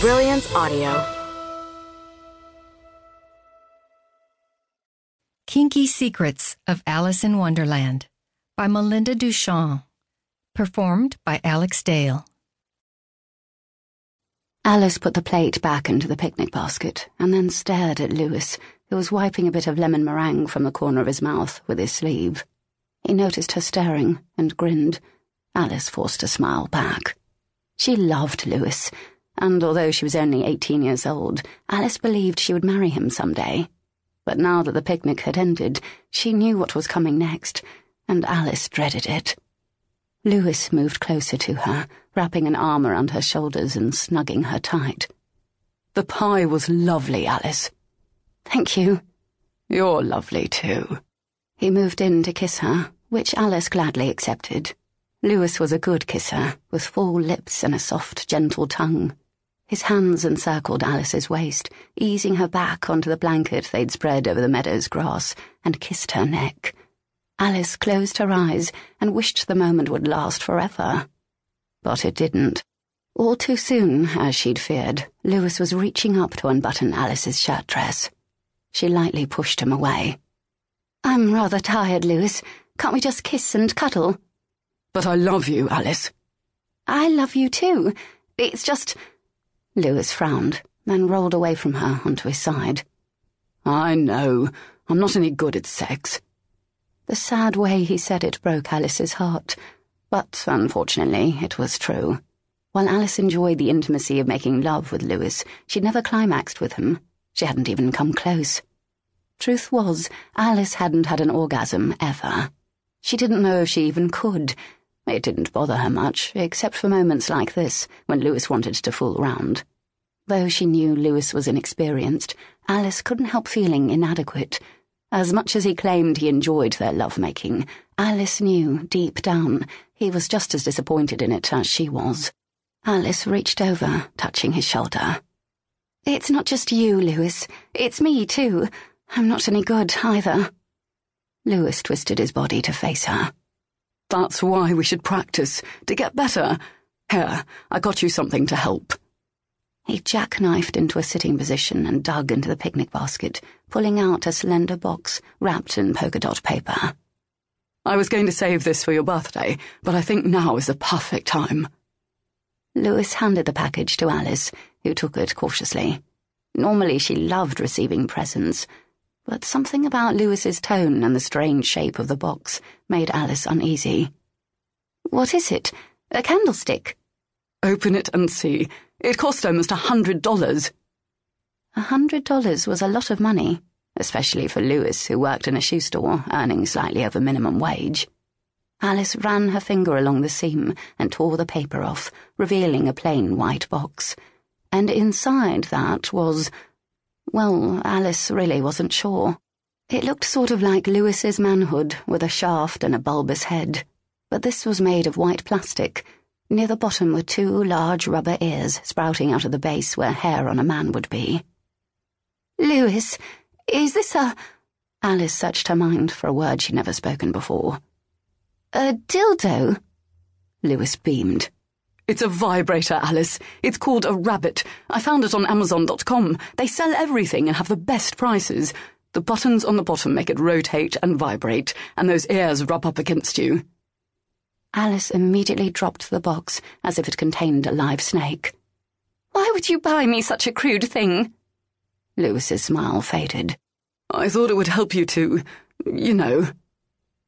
Brilliance Audio. Kinky Secrets of Alice in Wonderland by Melinda DuChamp. Performed by Alix Dale. Alice put the plate back into the picnic basket and then stared at Lewis, who was wiping a bit of lemon meringue from the corner of his mouth with his sleeve. He noticed her staring and grinned. Alice forced a smile back. She loved Louis and although she was only 18 years old, Alice believed she would marry him some day. But now that the picnic had ended, she knew what was coming next, and Alice dreaded it. Lewis moved closer to her, wrapping an arm around her shoulders and snugging her tight. The pie was lovely, Alice. Thank you. You're lovely, too. He moved in to kiss her, which Alice gladly accepted. Lewis was a good kisser, with full lips and a soft, gentle tongue. His hands encircled Alice's waist, easing her back onto the blanket they'd spread over the meadow's grass, and kissed her neck. Alice closed her eyes and wished the moment would last forever. But it didn't. All too soon, as she'd feared, Louis was reaching up to unbutton Alice's shirt dress. She lightly pushed him away. I'm rather tired, Louis. Can't we just kiss and cuddle? But I love you, Alice. I love you too. It's just. Louis frowned, then rolled away from her onto his side. I know. I'm not any good at sex. The sad way he said it broke Alice's heart, but unfortunately, it was true. While Alice enjoyed the intimacy of making love with Lewis, she'd never climaxed with him. She hadn't even come close. Truth was, Alice hadn't had an orgasm ever. She didn't know if she even could. It didn't bother her much, except for moments like this, when Louis wanted to fool round. Though she knew Louis was inexperienced, Alice couldn't help feeling inadequate. As much as he claimed he enjoyed their lovemaking, Alice knew, deep down, he was just as disappointed in it as she was. Alice reached over, touching his shoulder. It's not just you, Louis. It's me, too. I'm not any good, either. Louis twisted his body to face her. That's why we should practice, to get better. Here, I got you something to help. He jackknifed into a sitting position and dug into the picnic basket, pulling out a slender box wrapped in polka dot paper. I was going to save this for your birthday, but I think now is the perfect time. Louis handed the package to Alice, who took it cautiously. Normally she loved receiving presents, but something about Louis's tone and the strange shape of the box made Alice uneasy. What is it? A candlestick? Open it and see. It cost almost a hundred dollars. A hundred dollars was a lot of money, especially for Louis, who worked in a shoe store, earning slightly over minimum wage. Alice ran her finger along the seam and tore the paper off, revealing a plain white box. And inside that was well, Alice really wasn't sure. It looked sort of like Lewis's manhood, with a shaft and a bulbous head. But this was made of white plastic. Near the bottom were two large rubber ears sprouting out of the base where hair on a man would be. Lewis, is this a. Alice searched her mind for a word she'd never spoken before. A dildo? Lewis beamed. It's a vibrator, Alice. It's called a rabbit. I found it on Amazon.com. They sell everything and have the best prices. The buttons on the bottom make it rotate and vibrate, and those ears rub up against you. Alice immediately dropped the box as if it contained a live snake. Why would you buy me such a crude thing? Louis's smile faded. I thought it would help you to, you know.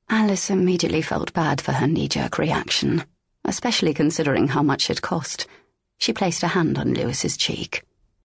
Alice immediately felt bad for her knee jerk reaction especially considering how much it cost. She placed a hand on Louis's cheek.